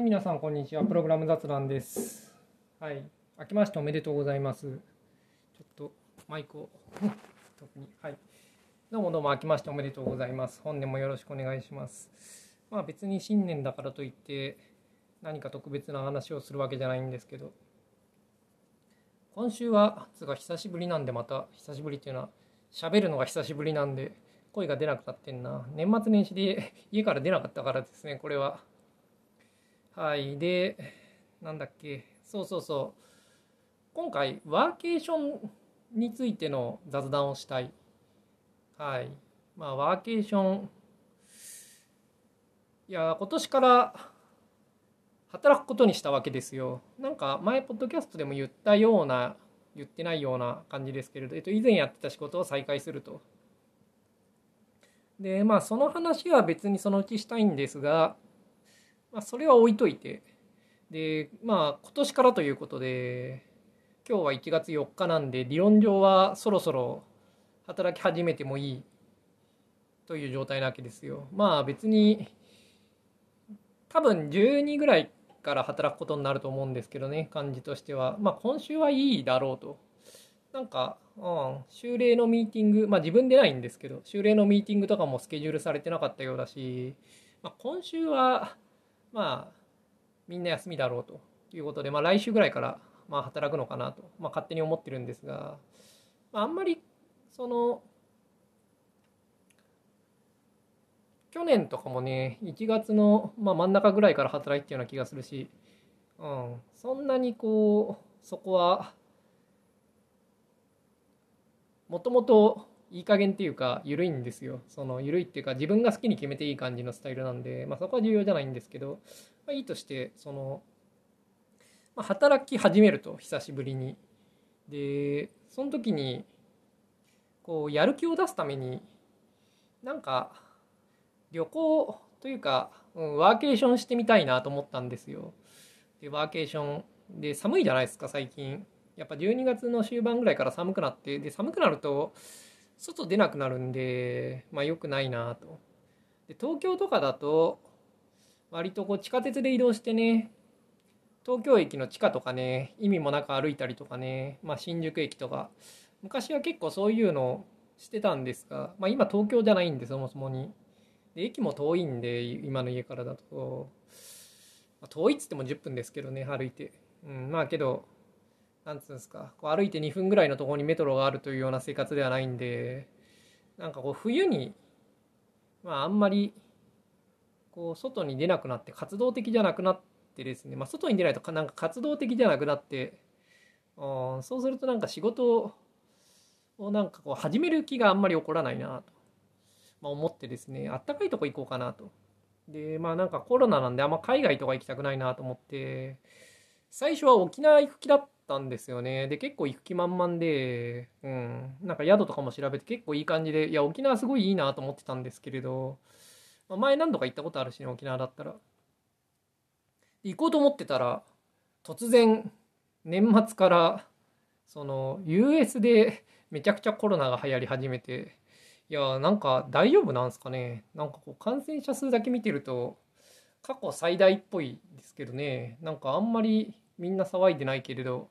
はい、皆さん、こんにちは。プログラム雑談です。はい、明けましておめでとうございます。ちょっとマイクを特に。はい。どうもどうも明けましておめでとうございます。本年もよろしくお願いします。まあ別に新年だからといって何か特別な話をするわけじゃないんですけど、今週は、つうか久しぶりなんでまた、久しぶりっていうのは、喋るのが久しぶりなんで、声が出なくなってんな。年末年始で家から出なかったからですね、これは。はい。で、なんだっけ？そうそうそう。今回、ワーケーションについての雑談をしたい。はい。まあ、ワーケーション。いや、今年から働くことにしたわけですよ。なんか、前、ポッドキャストでも言ったような、言ってないような感じですけれど、えっと、以前やってた仕事を再開すると。で、まあ、その話は別にそのうちしたいんですが、まあ、それは置いといて。で、まあ、今年からということで、今日は1月4日なんで、理論上はそろそろ働き始めてもいいという状態なわけですよ。まあ別に、多分12ぐらいから働くことになると思うんですけどね、感じとしては。まあ今週はいいだろうと。なんか、うん、修例のミーティング、まあ自分でないんですけど、修例のミーティングとかもスケジュールされてなかったようだし、まあ、今週は、まあ、みんな休みだろうということで、まあ来週ぐらいから、まあ働くのかなと、まあ勝手に思ってるんですが、まああんまり、その、去年とかもね、1月の、まあ、真ん中ぐらいから働いてたような気がするし、うん、そんなにこう、そこは、もともといい加減っていうか、緩いんですよ。その、緩いっていうか、自分が好きに決めていい感じのスタイルなんで、まあそこは重要じゃないんですけど、まあいいとして、その、まあ、働き始めると、久しぶりに。で、その時に、こう、やる気を出すために、なんか、旅行というか、うん、ワーケーションしてみたいなと思ったんですよ。で、ワーケーション。で、寒いじゃないですか、最近。やっぱ12月の終盤ぐらいから寒くなって、で、寒くなると、外出なくなるんで、まあ良くないなと。で、東京とかだと、割とこう地下鉄で移動してね、東京駅の地下とかね、意味もなく歩いたりとかね、まあ新宿駅とか、昔は結構そういうのしてたんですが、まあ今東京じゃないんで、そもそもに。で駅も遠いんで今の家からだと、まあ、遠いっつっても10分ですけどね歩いて、うん、まあけどなんつうんですかこう歩いて2分ぐらいのところにメトロがあるというような生活ではないんでなんかこう冬にまああんまりこう外に出なくなって活動的じゃなくなってですねまあ外に出ないとなんか活動的じゃなくなってうんそうするとなんか仕事をなんかこう始める気があんまり起こらないなと。ま、思ってですね、あったかいとこ行こうかなと。で、まあなんかコロナなんであんま海外とか行きたくないなと思って、最初は沖縄行く気だったたんですよね。で、結構行く気満々で、うん、なんか宿とかも調べて結構いい感じで、いや、沖縄すごいいいなと思ってたんですけれど、まあ、前何度か行ったことあるしね、沖縄だったら。行こうと思ってたら、突然、年末から、その、US でめちゃくちゃコロナが流行り始めて、いやなんか大丈夫なんすかねなんかこう感染者数だけ見てると過去最大っぽいですけどねなんかあんまりみんな騒いでないけれど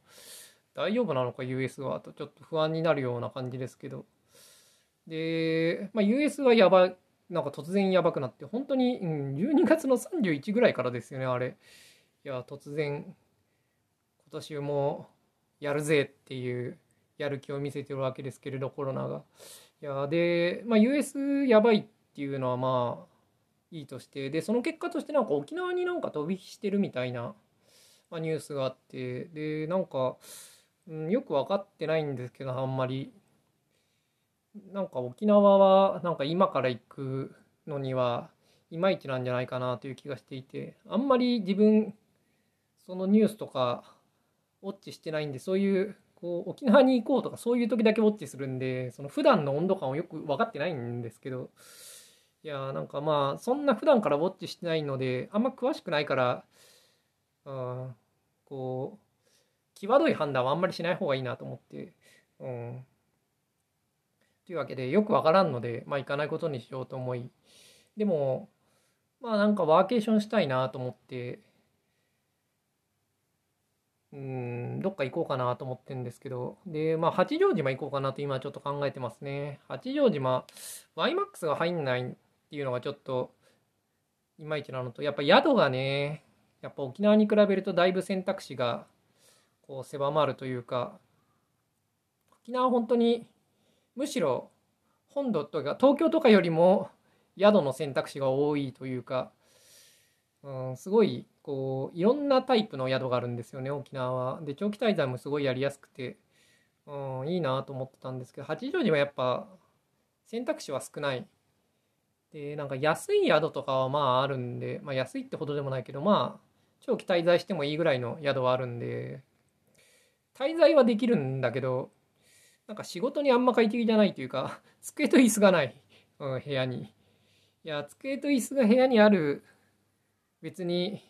大丈夫なのか US はとちょっと不安になるような感じですけど。で、まあ、US はやばいなんか突然やばくなって本当に、うん、12月の31ぐらいからですよねあれ。いや突然今年もやるぜっていうやる気を見せてるわけですけれどコロナが。いやで、まあ、US やばいっていうのはまあいいとして。でその結果としてなんか沖縄になんか飛び火してるみたいな、まあ、ニュースがあってでなんか、うん、よく分かってないんですけどあんまり。なんか沖縄はなんか今から行くのにはいまいちなんじゃないかなという気がしていてあんまり自分そのニュースとかウォッチしてないんでそういうこう沖縄に行こうとかそういう時だけウォッチするんでその普段の温度感をよく分かってないんですけどいやなんかまあそんな普段からウォッチしてないのであんま詳しくないからうんこう際どい判断はあんまりしない方がいいなと思ってうん。というわけでよく分からんのでまあ行かないことにしようと思いでもまあなんかワーケーションしたいなと思ってうんどっか行こうかなと思ってるんですけどでまあ八丈島行こうかなと今ちょっと考えてますね。八丈島 YMAX が入んないっていうのがちょっといまいちなのとやっぱ宿がねやっぱ沖縄に比べるとだいぶ選択肢がこう狭まるというか沖縄は本当にむしろ本土とか東京とかよりも宿の選択肢が多いというか、うん、すごいこういろんなタイプの宿があるんですよね沖縄は。で長期滞在もすごいやりやすくて、うん、いいなと思ってたんですけど八丈島はやっぱ選択肢は少ない。でなんか安い宿とかはまああるんで、まあ、安いってほどでもないけどまあ長期滞在してもいいぐらいの宿はあるんで滞在はできるんだけどなんか仕事にあんま快適じゃないというか 机と椅子がない、うん、部屋に。いや机と椅子が部屋にある別に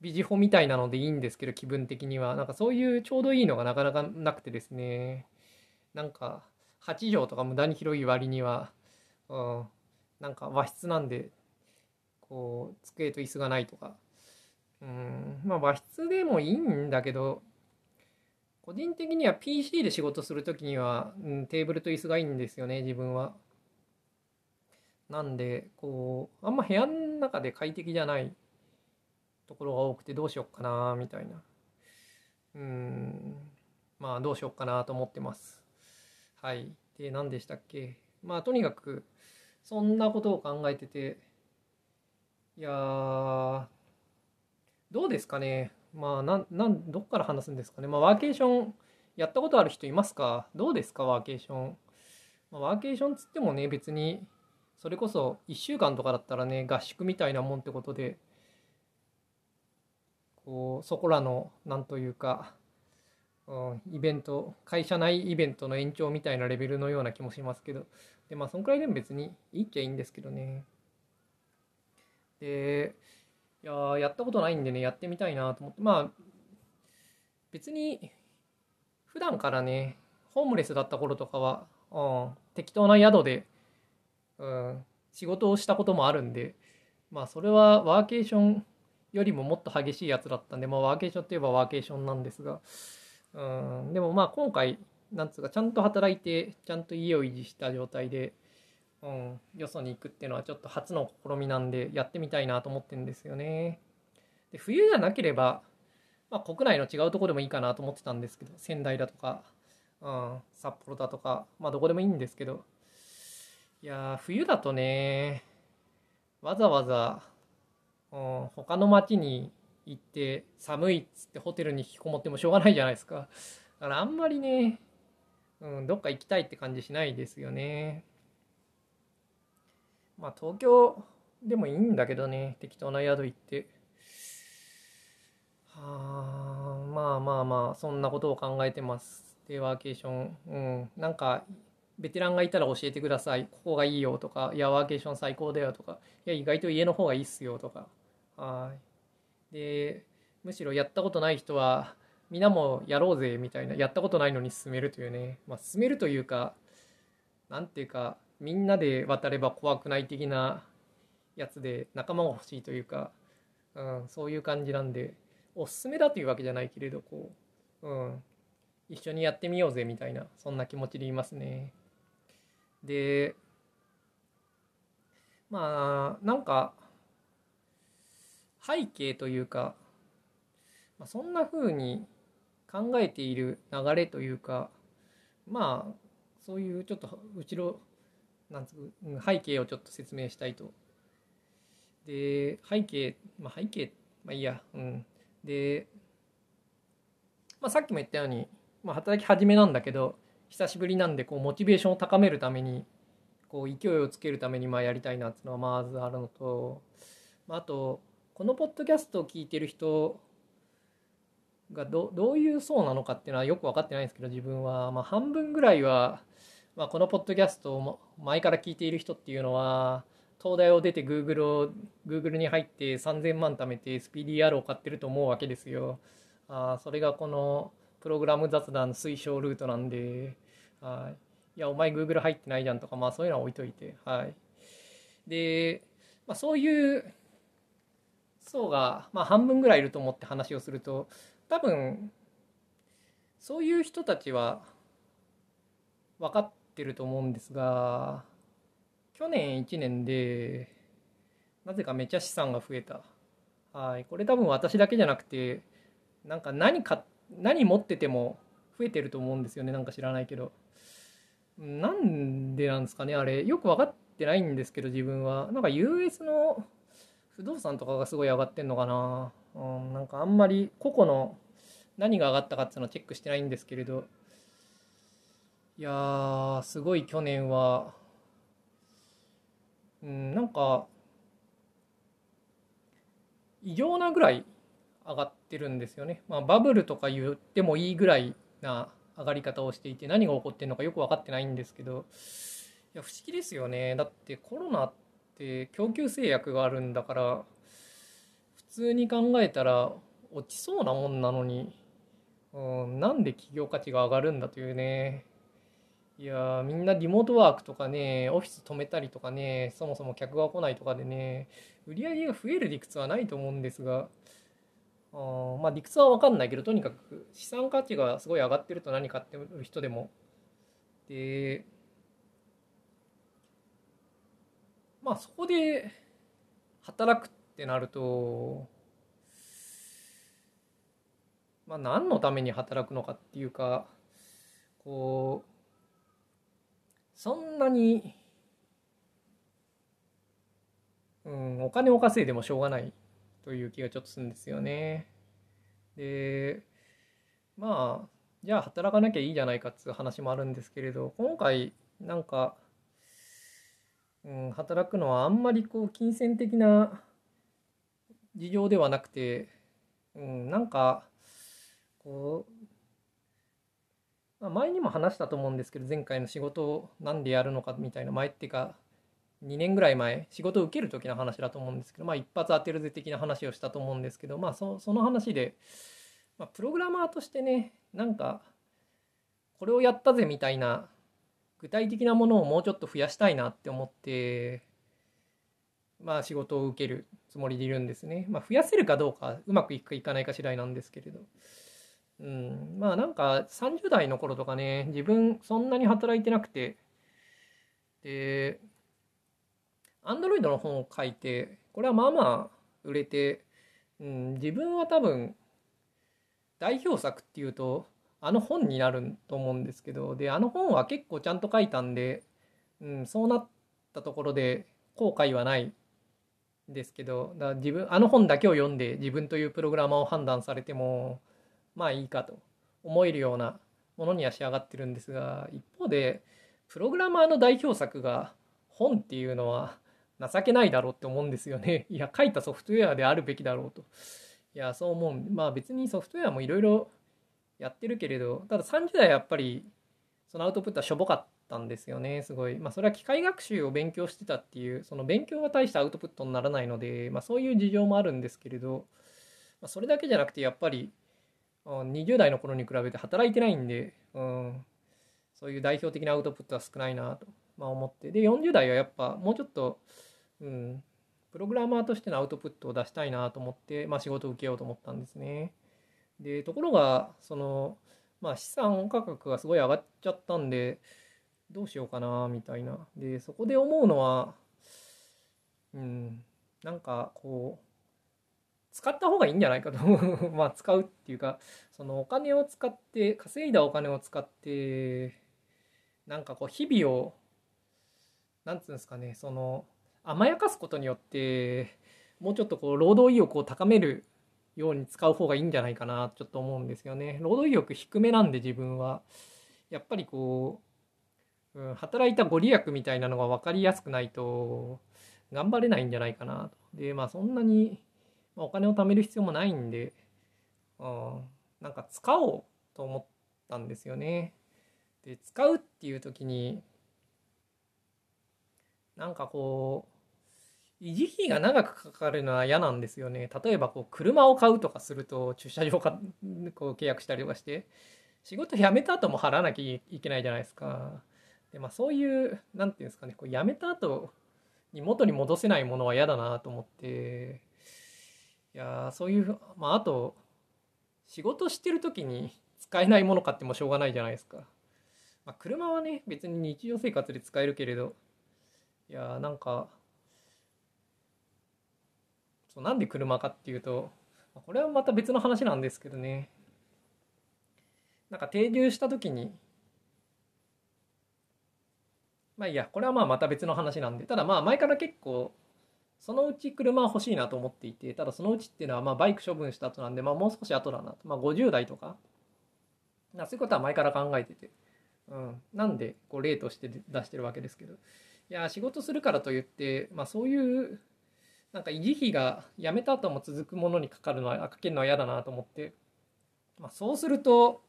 ビジホみたいなのでいいんですけど気分的には。なんかそういうちょうどいいのがなかなかなくてですね。なんか8畳とか無駄に広い割には、うん、なんか和室なんでこう机と椅子がないとか。うん。まあ和室でもいいんだけど個人的には PC で仕事する時には、うん、テーブルと椅子がいいんですよね自分は。なんでこうあんま部屋の中で快適じゃないところが多くてどうしよっかなみたいな。うん。まあどうしよっかなと思ってます。はい。で何でしたっけ？まあとにかくそんなことを考えてていやどうですかね。まあなんなんどっから話すんですかね。まあワーケーションやったことある人いますか？どうですか？ワーケーション、まあ、ワーケーションつってもね別にそれこそ1週間とかだったらね合宿みたいなもんってことでこうそこらのなんというか、うん、イベント会社内イベントの延長みたいなレベルのような気もしますけど。でまあそんくらいでも別にいいっちゃいいんですけどね。でいややったことないんでねやってみたいなと思って。まあ別に普段からねホームレスだった頃とかは、うん、適当な宿でうん、仕事をしたこともあるんで、まあそれはワーケーションよりももっと激しいやつだったんで、まあワーケーションといえばワーケーションなんですが、うん、でもまあ今回、なんつうか、ちゃんと働いて、ちゃんと家を維持した状態で、うん、よそに行くっていうのはちょっと初の試みなんで、やってみたいなと思ってんですよね。で、冬じゃなければ、まあ国内の違うとこでもいいかなと思ってたんですけど、仙台だとか、うん、札幌だとか、まあどこでもいいんですけど、いや冬だとねわざわざ、うん、他の町に行って寒いっつってホテルに引きこもってもしょうがないじゃないですか。だからあんまりね、うん、どっか行きたいって感じしないですよね。まあ東京でもいいんだけどね適当な宿行ってはあまあまあまあそんなことを考えてますでワーケーションうんなんかベテランがいたら教えてください。ここがいいよとか、いや、ワーケーション最高だよとか、いや、意外と家の方がいいっすよとか。はい。で、むしろやったことない人は、皆もやろうぜみたいな、やったことないのに進めるというね、まあ、進めるというか、なんていうか、みんなで渡れば怖くない的なやつで仲間が欲しいというか、うん、そういう感じなんで、おすすめだというわけじゃないけれど、こう、うん、一緒にやってみようぜみたいな、そんな気持ちでいますね。でまあなんか背景というか、まあ、そんな風に考えている流れというかまあそういうちょっと後ろなんつう背景をちょっと説明したいと。で背景まあ背景まあいいや。うん。で、まあ、さっきも言ったように、まあ、働き始めなんだけど久しぶりなんでこうモチベーションを高めるためにこう勢いをつけるためにまあやりたいなっていうのはまずあるのと、まあ、あとこのポッドキャストを聞いてる人がどどういう層なのかっていうのはよく分かってないんですけど自分は、まあ、半分ぐらいは、まあ、このポッドキャストを前から聞いている人っていうのは東大を出て Google を Google に入って3000万貯めて SPDR を買ってると思うわけですよ。あそれがこのプログラム雑談推奨ルートなんではい。いや、お前 Google 入ってないじゃんとか、まあそういうのは置いといて、はい。で、まあそういう層が、まあ半分ぐらいいると思って話をすると、多分、そういう人たちは分かっててると思うんですが去年1年でなぜかめちゃ資産が増えた。はい、これ多分私だけじゃなくてなんか何か何持ってても増えてると思うんですよね。なんか知らないけど。なんでなんですかねあれ。よく分かってないんですけど自分は。なんか US の不動産とかがすごい上がってんのかな、うん、なんかあんまり個々の何が上がったかっていうのをチェックしてないんですけれど。いやーすごい去年は。うんなんか異常なぐらい上がってるんですよね。まあ、バブルとか言ってもいいぐらいな上がり方をしていて何が起こってるのかよく分かってないんですけど。いや不思議ですよね。だってコロナって供給制約があるんだから普通に考えたら落ちそうなもんなのに、うん、なんで企業価値が上がるんだというね。いやみんなリモートワークとかねオフィス止めたりとかねそもそも客が来ないとかでね売り上げが増える理屈はないと思うんですがあまあ理屈は分かんないけどとにかく資産価値がすごい上がってると何買ってる人でも。でまあそこで働くってなるとまあ何のために働くのかっていうかこうそんなにうんお金を稼いでもしょうがないという気がちょっとするんですよね。でまあじゃあ働かなきゃいいじゃないかっていう話もあるんですけれど今回なんか、うん、働くのはあんまりこう金銭的な事情ではなくて、うん、なんかこう、まあ、前にも話したと思うんですけど前回の仕事を何でやるのかみたいな前っていうか2年ぐらい前仕事を受ける時の話だと思うんですけど、まあ、一発当てるぜ的な話をしたと思うんですけど、まあ、そその話で、まあ、プログラマーとしてねなんかこれをやったぜみたいな具体的なものをもうちょっと増やしたいなって思ってまあ仕事を受けるつもりでいるんですね。まあ、増やせるかどうかうまくいくかいかないか次第なんですけれど。うん、まあなんか30代の頃とかね自分そんなに働いてなくて。でアンドロイドの本を書いてこれはまあまあ売れて、うん、自分は多分代表作っていうとあの本になると思うんですけどであの本は結構ちゃんと書いたんで、うん、そうなったところで後悔はないですけどだ自分あの本だけを読んで自分というプログラマーを判断されてもまあいいかと思えるようなものには仕上がってるんですが一方でプログラマーの代表作が本っていうのは情けないだろうって思うんですよね。いや、書いたソフトウェアであるべきだろうと。いや、そう思う。まあ別にソフトウェアもいろいろやってるけれど、ただ30代やっぱりそのアウトプットはしょぼかったんですよね、すごい。まあそれは機械学習を勉強してたっていう、その勉強が大したアウトプットにならないので、まあそういう事情もあるんですけれど、ま、それだけじゃなくてやっぱり20代の頃に比べて働いてないんで、うん、そういう代表的なアウトプットは少ないなと、まあ、思って。で40代はやっぱもうちょっとうん、プログラマーとしてのアウトプットを出したいなと思って、まあ、仕事を受けようと思ったんですね。でところがその、まあ、資産価格がすごい上がっちゃったんでどうしようかなみたいな。でそこで思うのはうん。なんかこう使った方がいいんじゃないかと まあ使うっていうかそのお金を使って稼いだお金を使ってなんかこう日々をなんつうんですかねその甘やかすことによってもうちょっとこう労働意欲を高めるように使う方がいいんじゃないかなちょっと思うんですよね。労働意欲低めなんで自分はやっぱりこう、うん、働いたご利益みたいなのが分かりやすくないと頑張れないんじゃないかなと。でまあそんなにまあお金を貯める必要もないんで、うん、なんか使おうと思ったんですよね。で使うっていう時になんかこう維持費が長くかかるのは嫌なんですよね。例えばこう車を買うとかすると駐車場かこう契約したりとかして仕事辞めた後も払わなきゃいけないじゃないですか。でまあそういう何て言うんですかねこう辞めた後に元に戻せないものは嫌だなと思っていやそういうまああと仕事してる時に使えないもの買ってもしょうがないじゃないですか。まあ、車はね、別に日常生活で使えるけれど、いやーなんか、そうなんで車かっていうと、これはまた別の話なんですけどね。なんか定住した時に、まあいいや、これはまあまた別の話なんで、ただまあ前から結構、そのうち車は欲しいなと思っていて、ただそのうちっていうのはまあバイク処分した後なんで、まあもう少し後だなと。まあ50代とか、そういうことは前から考えてて、うん、なんでこう例として出してるわけですけど、いや、仕事するからといって、まあそういうなんか維持費が辞めた後も続くものにかかるのはかけるのは嫌だなと思って、まあ、そうすると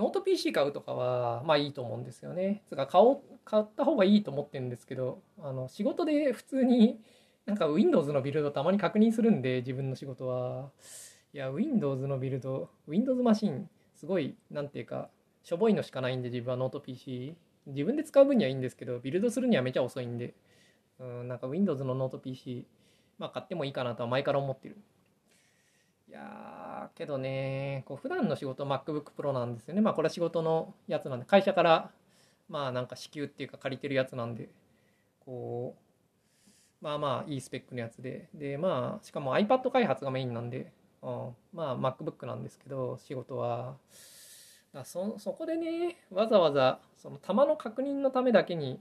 ノート PC 買うとかはまあいいと思うんですよね。つか買お買った方がいいと思ってるんですけどあの仕事で普通になんか Windows のビルドたまに確認するんで自分の仕事はいや Windows のビルド Windows マシンすごいなんていうかしょぼいのしかないんで自分はノート PC 自分で使う分にはいいんですけどビルドするにはめちゃ遅いんでうん、なんか Windows のノート PC、まあ買ってもいいかなとは前から思ってる。やー、けどね、こう普段の仕事 MacBook Pro なんですよね。まあこれは仕事のやつなんで、会社からまあなんか支給っていうか借りてるやつなんで、こう、まあまあいいスペックのやつで、でまあしかも iPad 開発がメインなんで、うん、まあ MacBook なんですけど、仕事は。だそそこでね、わざわざその弾の確認のためだけに、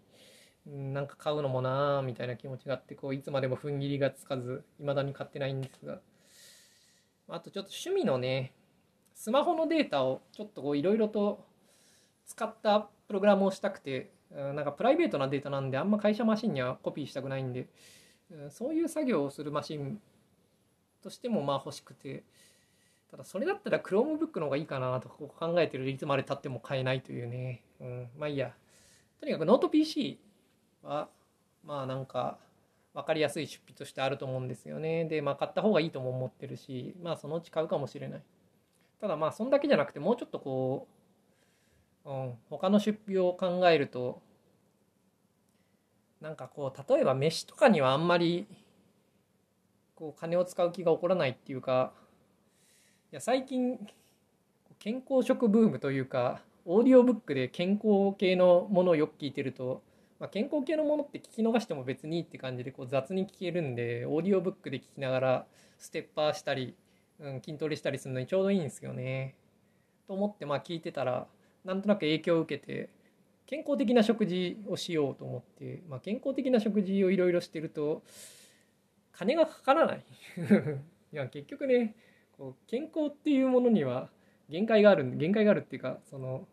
なんか買うのもなーみたいな気持ちがあってこういつまでも踏ん切りがつかず未だに買ってないんですがあとちょっと趣味のねスマホのデータをちょっとこういろいろと使ったプログラムをしたくてなんかプライベートなデータなんであんま会社マシンにはコピーしたくないんでそういう作業をするマシンとしてもまあ欲しくてただそれだったら Chromebook の方がいいかなと考えてるいつまでたっても買えないというね、うん、まあいいや。とにかくノート PC はまあなんか分かりやすい出費としてあると思うんですよね。で、まあ買った方がいいとも思ってるし、まあそのうち買うかもしれない。ただまあそんだけじゃなくてもうちょっとこう、うん、他の出費を考えると、なんかこう例えば飯とかにはあんまりこう金を使う気が起こらないっていうかいや最近健康食ブームというかオーディオブックで健康系のものをよく聞いてるとまあ、健康系のものって聞き逃しても別にいいって感じでこう雑に聞けるんでオーディオブックで聞きながらステッパーしたり、うん、筋トレしたりするのにちょうどいいんですよね。と思ってまあ聞いてたらなんとなく影響を受けて健康的な食事をしようと思って、まあ、健康的な食事をいろいろしてると金がかからない いや結局ねこう健康っていうものには限界がある限界があるっていうかその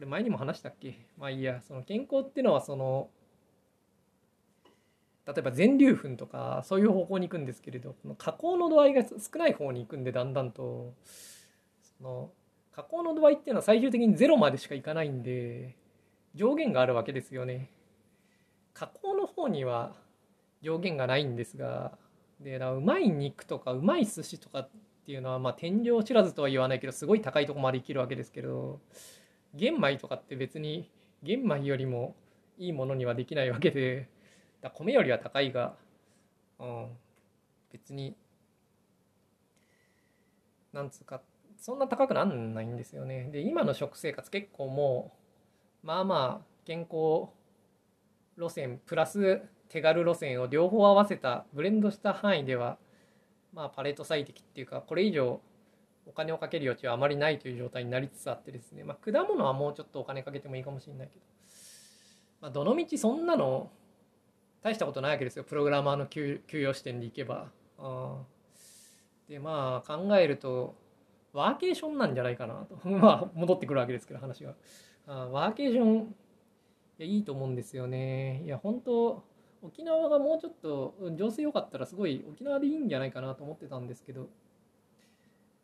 これ前にも話したっけ？まあいいやその健康っていうのはその例えば全粒粉とかそういう方向に行くんですけれどこの加工の度合いが少ない方に行くんでだんだんとその加工の度合いっていうのは最終的にゼロまでしかいかないんで上限があるわけですよね。加工の方には上限がないんですがでうまい肉とかうまい寿司とかっていうのはまあ天井知らずとは言わないけどすごい高いとこまで生きるわけですけど玄米とかって別に玄米よりもいいものにはできないわけでだ米よりは高いが、うん、別になんつうかそんな高くなんないんですよね。で今の食生活結構もうまあまあ健康路線プラス手軽路線を両方合わせたブレンドした範囲ではまあパレート最適っていうかこれ以上お金をかける余地はあまりないという状態になりつつあってですね、まあ、果物はもうちょっとお金かけてもいいかもしれないけど、まあ、どのみちそんなの大したことないわけですよプログラマーの給与視点でいけば。でまあ考えるとワーケーションなんじゃないかなと まあ戻ってくるわけですけど話が。あワーケーションいやいいと思うんですよね。いや本当沖縄がもうちょっと情勢良かったらすごい沖縄でいいんじゃないかなと思ってたんですけど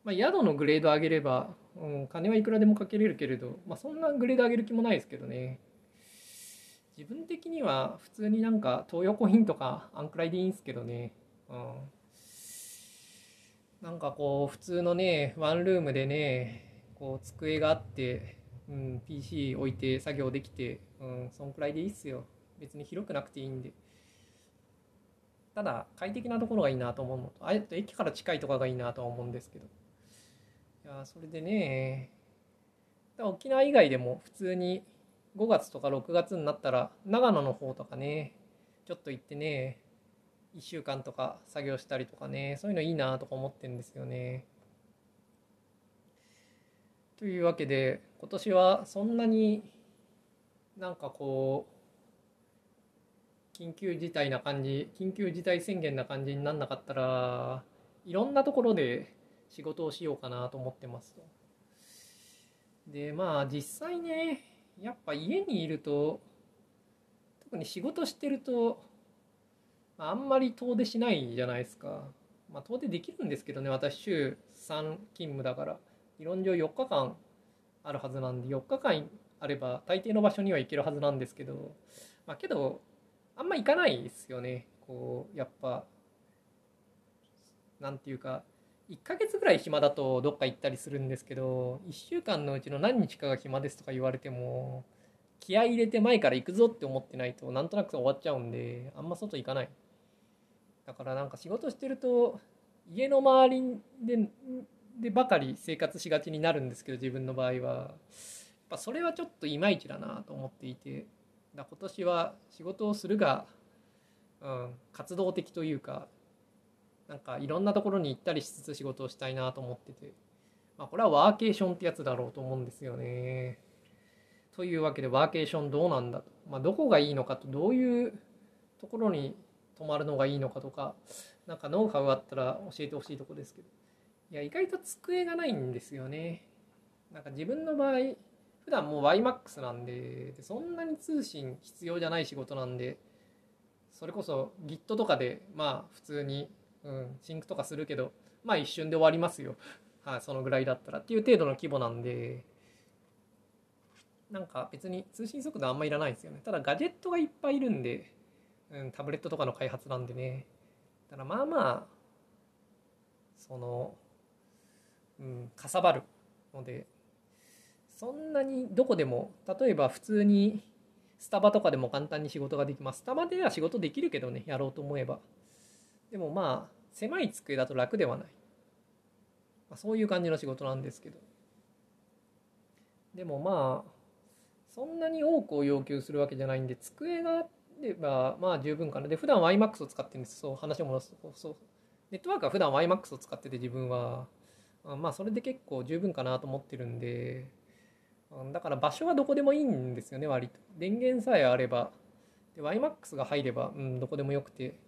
まあ、宿のグレード上げれば、うん、金はいくらでもかけれるけれど、まあ、そんなグレード上げる気もないですけどね。自分的には普通になんか東横インとかあんくらいでいいんですけどね。うん。なんかこう普通のね、ワンルームでね、こう机があって、うん、PC 置いて作業できて、うん、そんくらいでいいっすよ。別に広くなくていいんで。ただ快適なところがいいなと思うのと、あえて駅から近いとかがいいなとは思うんですけど。いやそれでね沖縄以外でも普通に5月とか6月になったら長野の方とかねちょっと行ってね1週間とか作業したりとかねそういうのいいなとか思ってるんですよね。というわけで今年はそんなになんかこう緊急事態な感じ緊急事態宣言な感じになんなかったらいろんなところで仕事をしようかなと思ってますと。でまあ実際ねやっぱ家にいると特に仕事してるとあんまり遠出しないじゃないですか。まあ遠出できるんですけどね私週3勤務だから理論上4日間あるはずなんで4日間あれば大抵の場所には行けるはずなんですけどまあけどあんま行かないですよねこうやっぱなんていうか1ヶ月ぐらい暇だとどっか行ったりするんですけど1週間のうちの何日かが暇ですとか言われても気合入れて前から行くぞって思ってないとなんとなく終わっちゃうんであんま外行かない。だからなんか仕事してると家の周りででばかり生活しがちになるんですけど自分の場合は。やっぱそれはちょっといまいちだなと思っていて。だ今年は仕事をするが、うん、活動的というかなんかいろんなところに行ったりしつつ仕事をしたいなと思ってて、まあ、これはワーケーションってやつだろうと思うんですよね。というわけでワーケーションどうなんだと、まあ、どこがいいのかとどういうところに泊まるのがいいのかとかなんかノウハウあったら教えてほしいとこですけどいや意外と机がないんですよね。なんか自分の場合普段もう YMAX なんででそんなに通信必要じゃない仕事なんでそれこそ Git とかでまあ普通にうん、シンクとかするけど、まあ一瞬で終わりますよ。はい、そのぐらいだったらっていう程度の規模なんで、なんか別に通信速度あんまいらないですよね。ただガジェットがいっぱいいるんで、うん、タブレットとかの開発なんでね。だからまあまあ、その、うん、かさばるので、そんなにどこでも、例えば普通にスタバとかでも簡単に仕事ができます。スタバでは仕事できるけどね、やろうと思えば。でもまあ、狭い机だと楽ではない、まあ、そういう感じの仕事なんですけど。でもまあそんなに多くを要求するわけじゃないんで机があればまあ十分かな。で普段 YMAX を使ってるんです。そう話を戻すと。そうネットワークは普段 YMAX を使ってて自分は。まあそれで結構十分かなと思ってるんで。だから場所はどこでもいいんですよね割と。電源さえあれば。で YMAX が入れば、うん、どこでもよくて。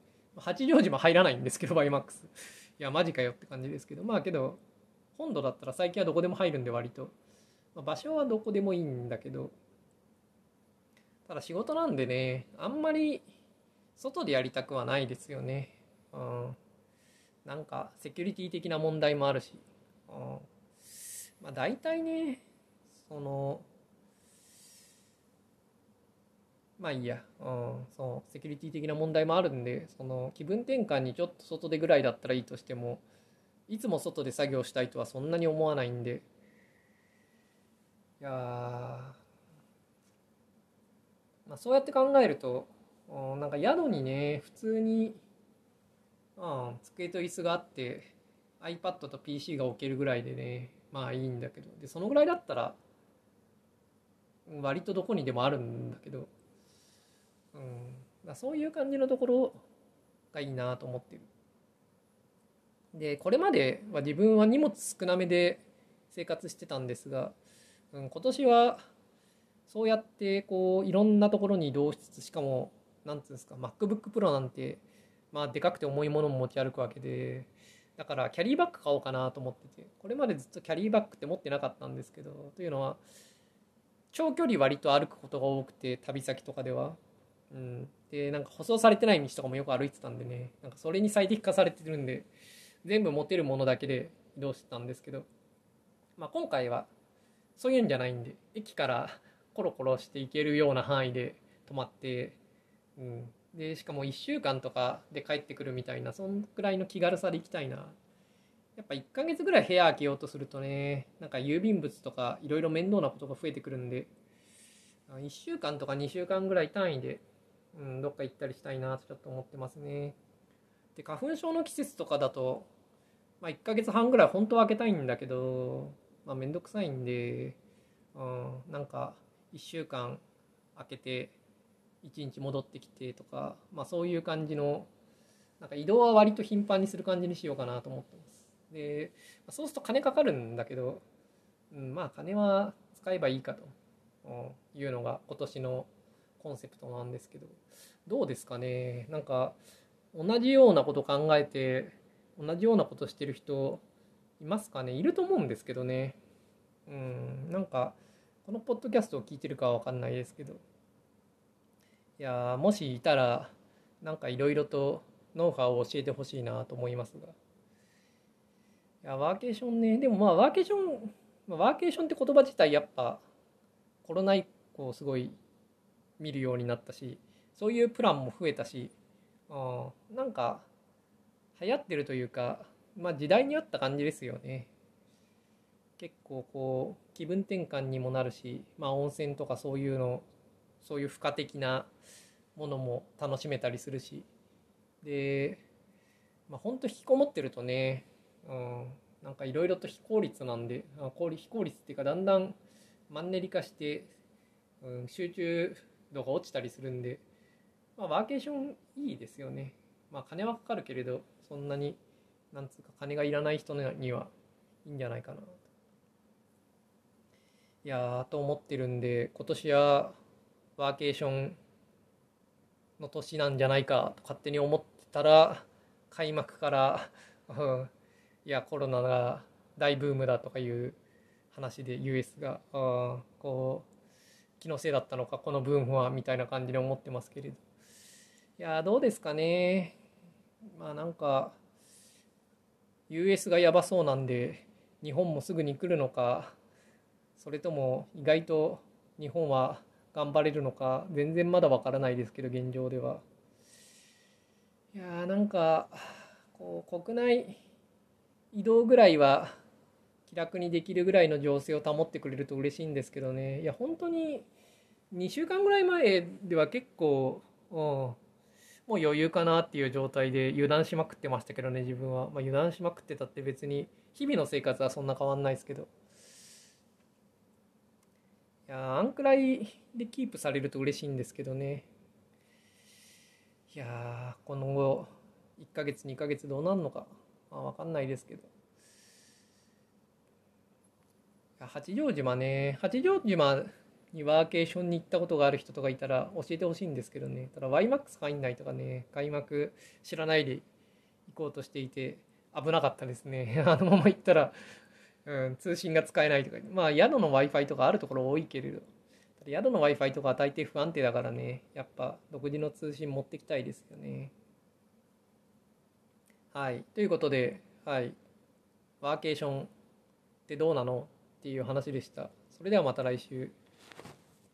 八丈島入らないんですけど、バイマックス。いや、マジかよって感じですけど、まあけど、本土だったら最近はどこでも入るんで割と。まあ、場所はどこでもいいんだけど、ただ仕事なんでね、あんまり外でやりたくはないですよね。うん。なんか、セキュリティ的な問題もあるし。うん。まあ大体ね、その、まあいいや、うん、そう、セキュリティ的な問題もあるんで、その気分転換にちょっと外でぐらいだったらいいとしても、いつも外で作業したいとはそんなに思わないんで、いやまあそうやって考えると、うん、なんか宿にね、普通に、うん、机と椅子があって、iPad と PC が置けるぐらいでね、まあいいんだけど、で、そのぐらいだったら、割とどこにでもあるんだけど、うん、そういう感じのところがいいなと思ってる。でこれまでは自分は荷物少なめで生活してたんですが、うん、今年はそうやってこういろんなところに移動しつつしかも何ていうんですか MacBook Pro なんてまあでかくて重いものも持ち歩くわけでだからキャリーバッグ買おうかなと思っててこれまでずっとキャリーバッグって持ってなかったんですけどというのは長距離割と歩くことが多くて旅先とかではうん、でなんか舗装されてない道とかもよく歩いてたんでねなんかそれに最適化されてるんで全部持てるものだけで移動してたんですけど、まあ、今回はそういうんじゃないんで駅からコロコロしていけるような範囲で泊まって、うん、でしかも1週間とかで帰ってくるみたいなそんくらいの気軽さで行きたいな。やっぱ1ヶ月ぐらい部屋開けようとするとねなんか郵便物とかいろいろ面倒なことが増えてくるんで1週間とか2週間ぐらい単位でうん、どっか行ったりしたいなとちょっと思ってますね。で花粉症の季節とかだとまあ、1ヶ月半ぐらい本当は開けたいんだけど、まあ、めんどくさいんで、うん、なんか1週間開けて1日戻ってきてとか、まあ、そういう感じのなんか移動は割と頻繁にする感じにしようかなと思ってます。でそうすると金かかるんだけど、うん、まあ金は使えばいいかというのが今年のコンセプトなんですけどどうですかね？なんか同じようなこと考えて同じようなことしてる人いますかね？いると思うんですけどね。うんなんかこのポッドキャストを聞いてるかは分かんないですけど。いやもしいたらなんかいろいろとノウハウを教えてほしいなと思いますが。いやワーケーションね。でもまあワーケーションワーケーションって言葉自体やっぱコロナ以降すごい見るようになったしそういうプランも増えたしあなんか流行ってるというか、まあ、時代に合った感じですよね。結構こう気分転換にもなるし、まあ、温泉とかそういうのそういう付加的なものも楽しめたりするし。で、まあ、本当引きこもってるとね、うん、なんかいろいろと非効率なんで非効率っていうかだんだんマンネリ化して、うん、集中度が落ちたりするんでまあ、ワーケーションいいですよね。まあ、金はかかるけれど、そんなに、なんつうか、金がいらない人にはいいんじゃないかな。いやと思ってるんで、今年はワーケーションの年なんじゃないかと勝手に思ってたら、開幕から、いや、コロナが大ブームだとかいう話で US が、あこう、気のせいだったのか、このブームは、みたいな感じで思ってますけれど。いやどうですかねまあなんか US がやばそうなんで日本もすぐに来るのかそれとも意外と日本は頑張れるのか全然まだわからないですけど現状ではいやーなんかこう国内移動ぐらいは気楽にできるぐらいの情勢を保ってくれると嬉しいんですけどね。いや本当に2週間ぐらい前では結構、うん、もう余裕かなっていう状態で油断しまくってましたけどね自分は、まあ、油断しまくってたって別に日々の生活はそんな変わんないですけど。いやあんくらいでキープされると嬉しいんですけどね。いやこの後1ヶ月2ヶ月どうなんのか、まあ、分かんないですけど。八丈島ね。八丈島にワーケーションに行ったことがある人とかいたら教えてほしいんですけどね。ただ YMAX 入んないとかね。開幕知らないで行こうとしていて危なかったですね。あのまま行ったら、うん、通信が使えないとかまあ宿の w i f i とかあるところ多いけれど。宿の w i f i とかは大抵不安定だからね。やっぱ独自の通信持ってきたいですよね。はい。ということではい。ワーケーションってどうなの？っていう話でした。それではまた来週。